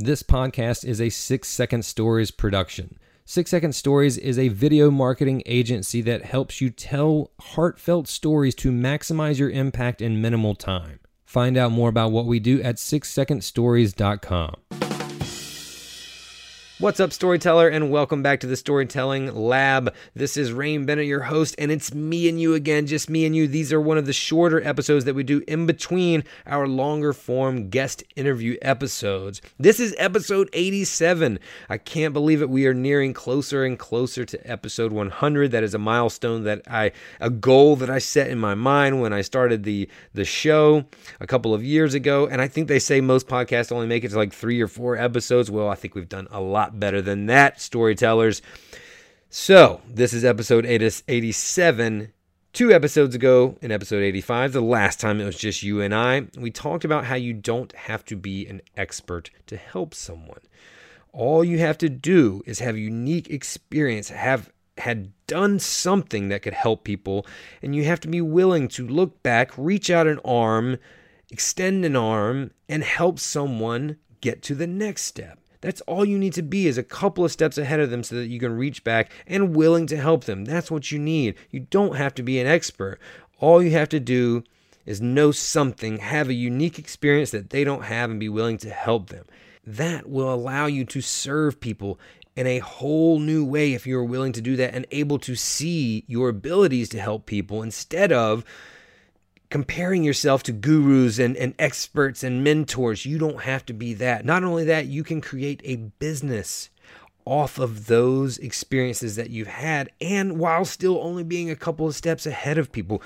This podcast is a Six Second Stories production. Six Second Stories is a video marketing agency that helps you tell heartfelt stories to maximize your impact in minimal time. Find out more about what we do at sixsecondstories.com. What's up, storyteller, and welcome back to the Storytelling Lab. This is Rain Bennett, your host, and it's me and you again, just me and you. These are one of the shorter episodes that we do in between our longer form guest interview episodes. This is episode 87. I can't believe it. We are nearing closer and closer to episode 100. That is a milestone that I, a goal that I set in my mind when I started the the show a couple of years ago. And I think they say most podcasts only make it to like three or four episodes. Well, I think we've done a lot better than that, storytellers. So, this is episode 87. Two episodes ago, in episode 85, the last time it was just you and I, we talked about how you don't have to be an expert to help someone. All you have to do is have unique experience, have had done something that could help people, and you have to be willing to look back, reach out an arm, extend an arm, and help someone get to the next step. That's all you need to be is a couple of steps ahead of them so that you can reach back and willing to help them. That's what you need. You don't have to be an expert. All you have to do is know something, have a unique experience that they don't have, and be willing to help them. That will allow you to serve people in a whole new way if you're willing to do that and able to see your abilities to help people instead of comparing yourself to gurus and, and experts and mentors. You don't have to be that. Not only that, you can create a business off of those experiences that you've had and while still only being a couple of steps ahead of people.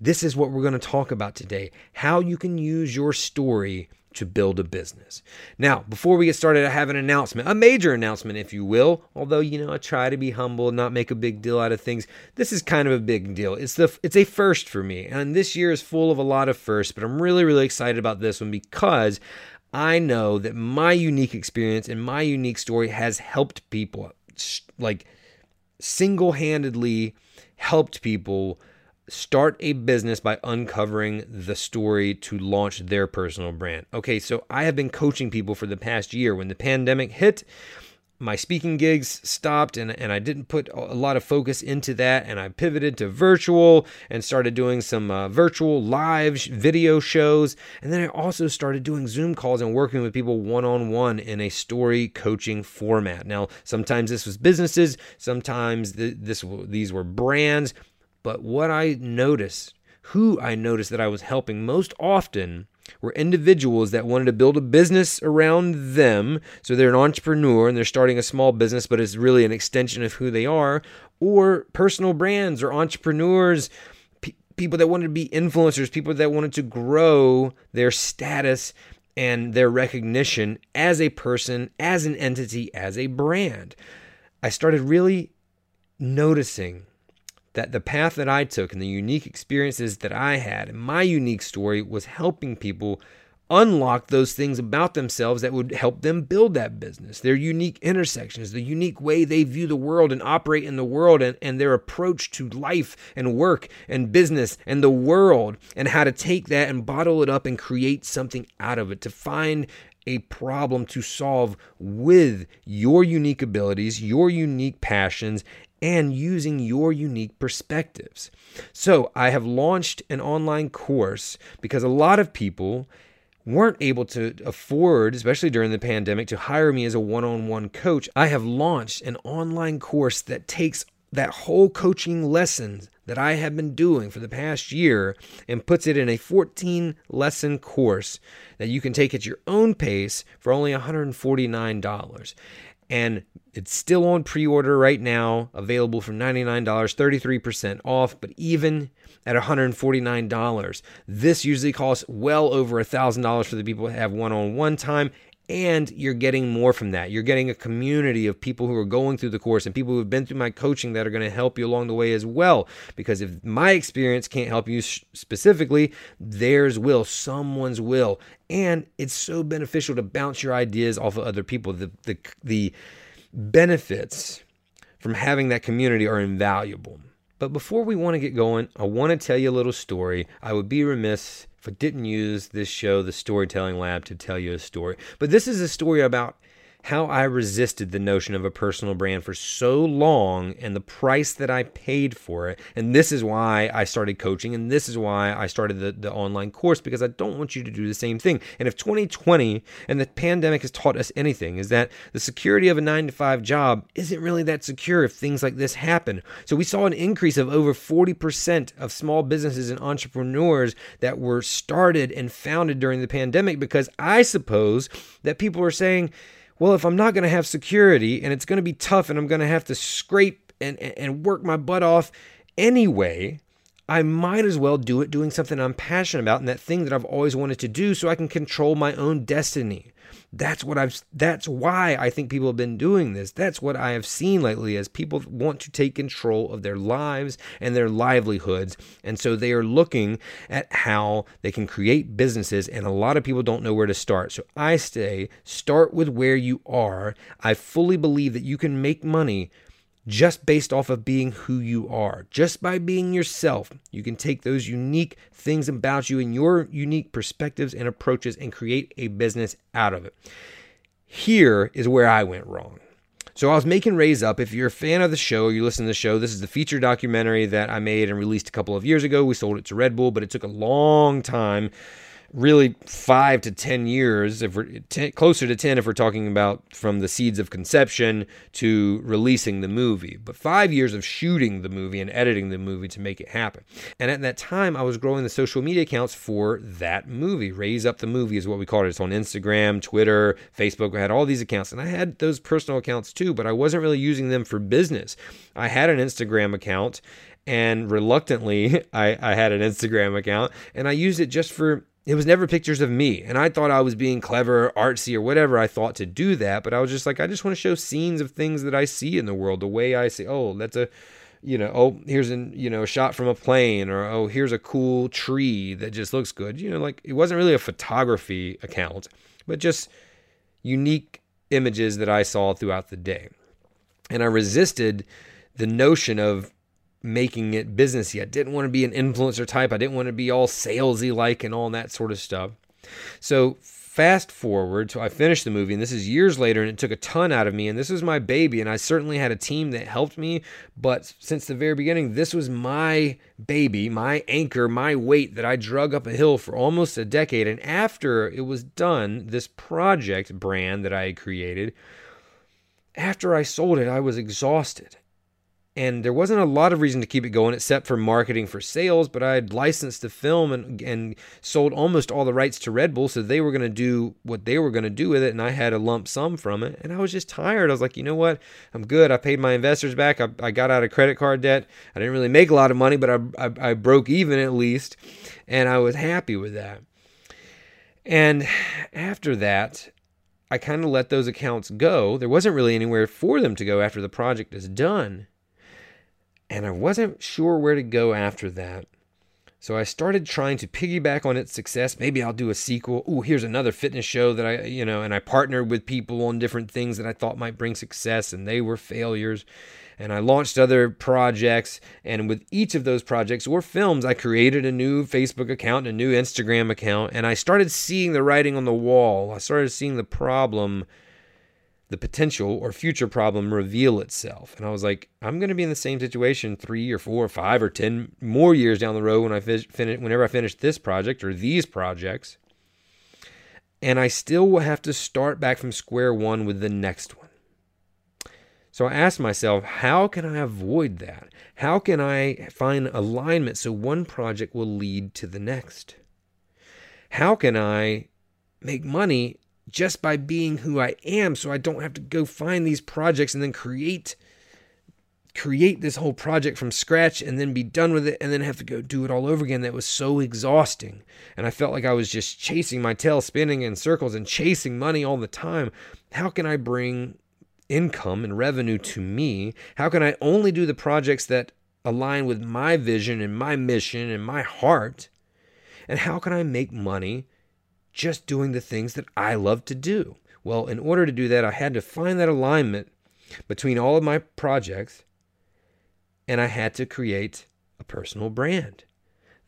This is what we're going to talk about today how you can use your story to build a business. Now, before we get started, I have an announcement, a major announcement, if you will. Although you know, I try to be humble, and not make a big deal out of things. This is kind of a big deal. It's the it's a first for me, and this year is full of a lot of firsts. But I'm really really excited about this one because I know that my unique experience and my unique story has helped people, like single handedly helped people start a business by uncovering the story to launch their personal brand. Okay, so I have been coaching people for the past year. When the pandemic hit, my speaking gigs stopped and, and I didn't put a lot of focus into that. And I pivoted to virtual and started doing some uh, virtual live video shows. And then I also started doing Zoom calls and working with people one on one in a story coaching format. Now, sometimes this was businesses, sometimes the, this these were brands. But what I noticed, who I noticed that I was helping most often were individuals that wanted to build a business around them. So they're an entrepreneur and they're starting a small business, but it's really an extension of who they are, or personal brands or entrepreneurs, pe- people that wanted to be influencers, people that wanted to grow their status and their recognition as a person, as an entity, as a brand. I started really noticing that the path that I took and the unique experiences that I had and my unique story was helping people unlock those things about themselves that would help them build that business, their unique intersections, the unique way they view the world and operate in the world, and, and their approach to life and work and business and the world, and how to take that and bottle it up and create something out of it, to find a problem to solve with your unique abilities, your unique passions, and using your unique perspectives. So, I have launched an online course because a lot of people weren't able to afford, especially during the pandemic, to hire me as a one on one coach. I have launched an online course that takes that whole coaching lessons that I have been doing for the past year and puts it in a 14 lesson course that you can take at your own pace for only $149 and it's still on pre-order right now, available for $99, 33% off, but even at $149, this usually costs well over $1,000 for the people that have one-on-one time and you're getting more from that. You're getting a community of people who are going through the course and people who have been through my coaching that are going to help you along the way as well. Because if my experience can't help you specifically, theirs will, someone's will. And it's so beneficial to bounce your ideas off of other people. The, the, the benefits from having that community are invaluable. But before we want to get going, I want to tell you a little story. I would be remiss if I didn't use this show, the Storytelling Lab, to tell you a story. But this is a story about how I resisted the notion of a personal brand for so long and the price that I paid for it. And this is why I started coaching and this is why I started the, the online course because I don't want you to do the same thing. And if 2020 and the pandemic has taught us anything, is that the security of a nine to five job isn't really that secure if things like this happen. So we saw an increase of over 40% of small businesses and entrepreneurs that were started and founded during the pandemic because I suppose that people are saying, well, if I'm not going to have security and it's going to be tough and I'm going to have to scrape and, and work my butt off anyway, I might as well do it doing something I'm passionate about and that thing that I've always wanted to do so I can control my own destiny. That's what I've that's why I think people have been doing this. That's what I have seen lately as people want to take control of their lives and their livelihoods. And so they are looking at how they can create businesses and a lot of people don't know where to start. So I say start with where you are. I fully believe that you can make money just based off of being who you are. Just by being yourself, you can take those unique things about you and your unique perspectives and approaches and create a business out of it. Here is where I went wrong. So I was making Raise Up. If you're a fan of the show, you listen to the show, this is the feature documentary that I made and released a couple of years ago. We sold it to Red Bull, but it took a long time really five to 10 years, if we're ten, closer to 10, if we're talking about from the seeds of conception to releasing the movie, but five years of shooting the movie and editing the movie to make it happen. And at that time, I was growing the social media accounts for that movie. Raise Up the Movie is what we called it. It's on Instagram, Twitter, Facebook. I had all these accounts, and I had those personal accounts too, but I wasn't really using them for business. I had an Instagram account. And reluctantly, I, I had an Instagram account and I used it just for it was never pictures of me. And I thought I was being clever, artsy, or whatever I thought to do that. But I was just like, I just want to show scenes of things that I see in the world, the way I see, oh, that's a, you know, oh, here's an, you know, a shot from a plane, or oh, here's a cool tree that just looks good. You know, like it wasn't really a photography account, but just unique images that I saw throughout the day. And I resisted the notion of making it businessy. I didn't want to be an influencer type. I didn't want to be all salesy like and all that sort of stuff. So fast forward to I finished the movie, and this is years later, and it took a ton out of me. And this was my baby, and I certainly had a team that helped me. But since the very beginning, this was my baby, my anchor, my weight that I drug up a hill for almost a decade. And after it was done, this project brand that I had created, after I sold it, I was exhausted and there wasn't a lot of reason to keep it going except for marketing for sales but i had licensed the film and, and sold almost all the rights to red bull so they were going to do what they were going to do with it and i had a lump sum from it and i was just tired. I was like you know what? I'm good. I paid my investors back. I, I got out of credit card debt. I didn't really make a lot of money but I, I, I broke even at least and i was happy with that. And after that i kind of let those accounts go. There wasn't really anywhere for them to go after the project is done and I wasn't sure where to go after that. So I started trying to piggyback on its success. Maybe I'll do a sequel. Oh, here's another fitness show that I, you know, and I partnered with people on different things that I thought might bring success, and they were failures. And I launched other projects, and with each of those projects or films, I created a new Facebook account, a new Instagram account, and I started seeing the writing on the wall. I started seeing the problem the potential or future problem reveal itself. And I was like, I'm going to be in the same situation three or four or five or 10 more years down the road when I finish, whenever I finish this project or these projects. And I still will have to start back from square one with the next one. So I asked myself, how can I avoid that? How can I find alignment so one project will lead to the next? How can I make money just by being who I am so I don't have to go find these projects and then create create this whole project from scratch and then be done with it and then have to go do it all over again. That was so exhausting. And I felt like I was just chasing my tail spinning in circles and chasing money all the time. How can I bring income and revenue to me? How can I only do the projects that align with my vision and my mission and my heart? And how can I make money just doing the things that I love to do. Well, in order to do that, I had to find that alignment between all of my projects and I had to create a personal brand.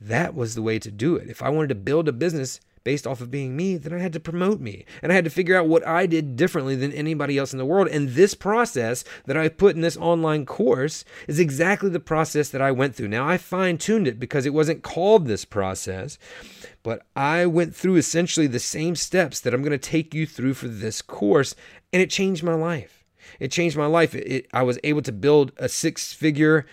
That was the way to do it. If I wanted to build a business based off of being me, then I had to promote me. And I had to figure out what I did differently than anybody else in the world. And this process that I put in this online course is exactly the process that I went through. Now, I fine tuned it because it wasn't called this process, but I went through essentially the same steps that I'm going to take you through for this course, and it changed my life. It changed my life. It, it, I was able to build a six figure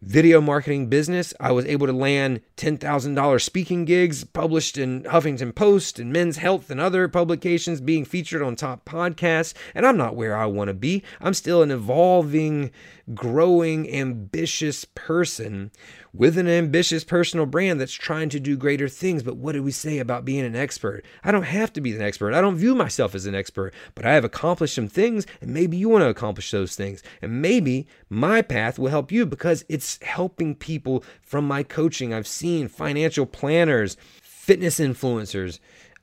video marketing business. I was able to land $10,000 speaking gigs published in Huffington Post and Men's Health and other publications, being featured on top podcasts. And I'm not where I want to be. I'm still an evolving, growing, ambitious person with an ambitious personal brand that's trying to do greater things. But what do we say about being an expert? I don't have to be an expert. I don't view myself as an expert, but I have accomplished some things, and maybe you want to accomplish those things. And maybe my path will help you because it's helping people from my coaching. I've seen financial planners, fitness influencers,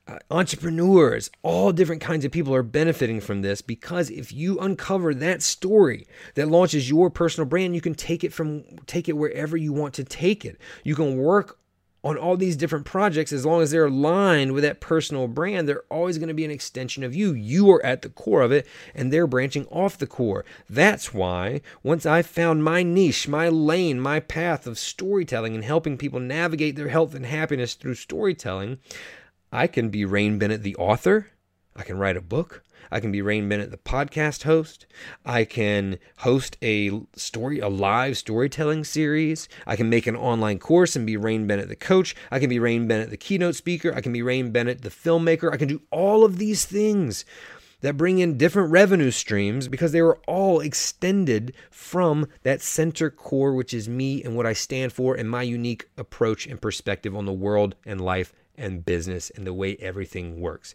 uh, entrepreneurs, all different kinds of people are benefiting from this because if you uncover that story that launches your personal brand, you can take it from take it wherever you want to take it. You can work on all these different projects. As long as they're aligned with that personal brand they're always going to be an extension of you. You are at the core of it and they're branching off the core. That's why once i found my niche my lane my path of storytelling and helping people navigate their health and happiness through storytelling I can be Rain Bennett, the author. I can write a book. I can be Rain Bennett, the podcast host. I can host a story, a live storytelling series. I can make an online course and be Rain Bennett, the coach. I can be Rain Bennett, the keynote speaker. I can be Rain Bennett, the filmmaker. I can do all of these things that bring in different revenue streams because they were all extended from that center core, which is me and what I stand for and my unique approach and perspective on the world and life and business and the way everything works.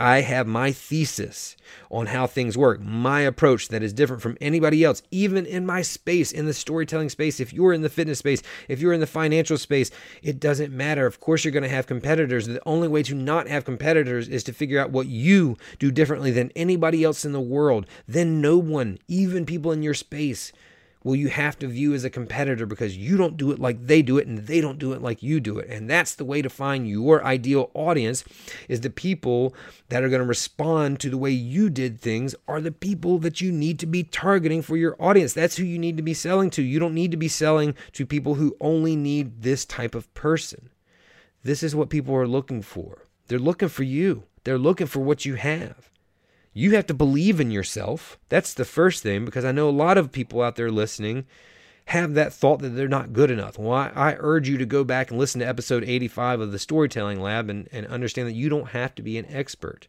I have my thesis on how things work, my approach that is different from anybody else, even in my space, in the storytelling space. If you're in the fitness space, if you're in the financial space, it doesn't matter. Of course, you're going to have competitors. The only way to not have competitors is to figure out what you do differently than anybody else in the world. Then no one, even people in your space, will you have to view as a competitor because you don't do it like they do it and they don't do it like you do it. And that's the way to find your ideal audience is the people that are going to respond to the way you did things are the people that you need to be targeting for your audience. That's who you need to be selling to. You don't need to be selling to people who only need this type of person. This is what people are looking for. They're looking for you. They're looking for what you have you have to believe in yourself. That's the first thing because I know a lot of people out there listening have that thought that they're not good enough. Well, I, I, urge you to go back and listen to episode 85 of the Storytelling Lab and, and understand that you don't have to be an expert.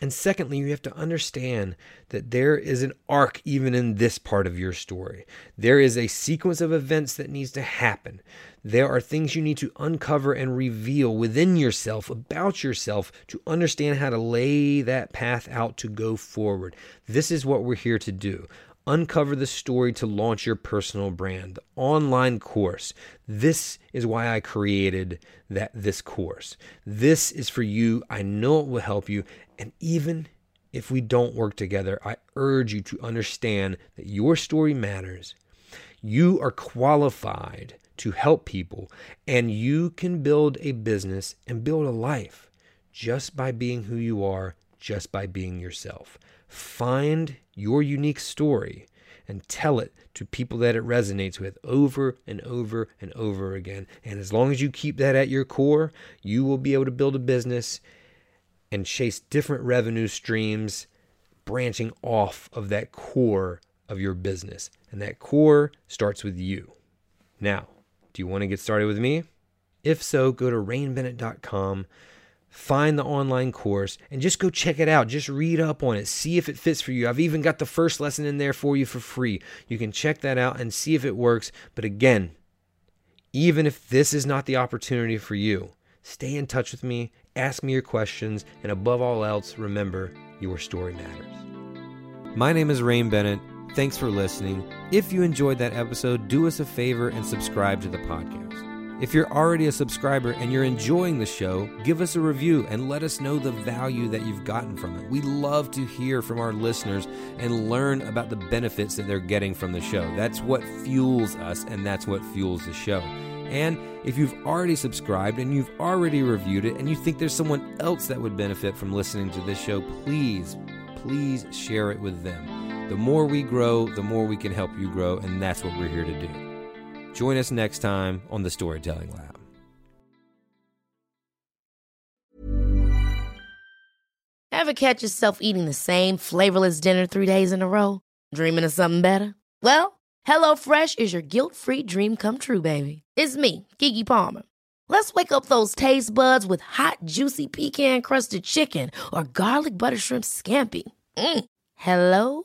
And secondly, you have to understand that there is an arc even in this part of your story. There is a sequence of events that needs to happen. There are things you need to uncover and reveal within yourself about yourself to understand how to lay that path out to go forward. This is what we're here to do. Uncover the story to launch your personal brand. The online course. This is why I created that this course. This is for you. I know it will help you. And even if we don't work together, I urge you to understand that your story matters. You are qualified to help people, and you can build a business and build a life just by being who you are, just by being yourself. Find your unique story and tell it to people that it resonates with over and over and over again. And as long as you keep that at your core, you will be able to build a business and chase different revenue streams branching off of that core of your business. And that core starts with you. Now, do you want to get started with me? If so, go to rainbennett.com, find the online course, and just go check it out. Just read up on it, see if it fits for you. I've even got the first lesson in there for you for free. You can check that out and see if it works. But again, even if this is not the opportunity for you, stay in touch with me, ask me your questions, and above all else, remember your story matters. My name is Rain Bennett. Thanks for listening. If you enjoyed that episode, do us a favor and subscribe to the podcast. If you're already a subscriber and you're enjoying the show, give us a review and let us know the value that you've gotten from it. We love to hear from our listeners and learn about the benefits that they're getting from the show. That's what fuels us and that's what fuels the show. And if you've already subscribed and you've already reviewed it and you think there's someone else that would benefit from listening to this show, please, please share it with them. The more we grow, the more we can help you grow, and that's what we're here to do. Join us next time on the Storytelling Lab. Ever catch yourself eating the same flavorless dinner three days in a row? Dreaming of something better? Well, HelloFresh is your guilt free dream come true, baby. It's me, Keke Palmer. Let's wake up those taste buds with hot, juicy pecan crusted chicken or garlic butter shrimp scampi. Mm. Hello?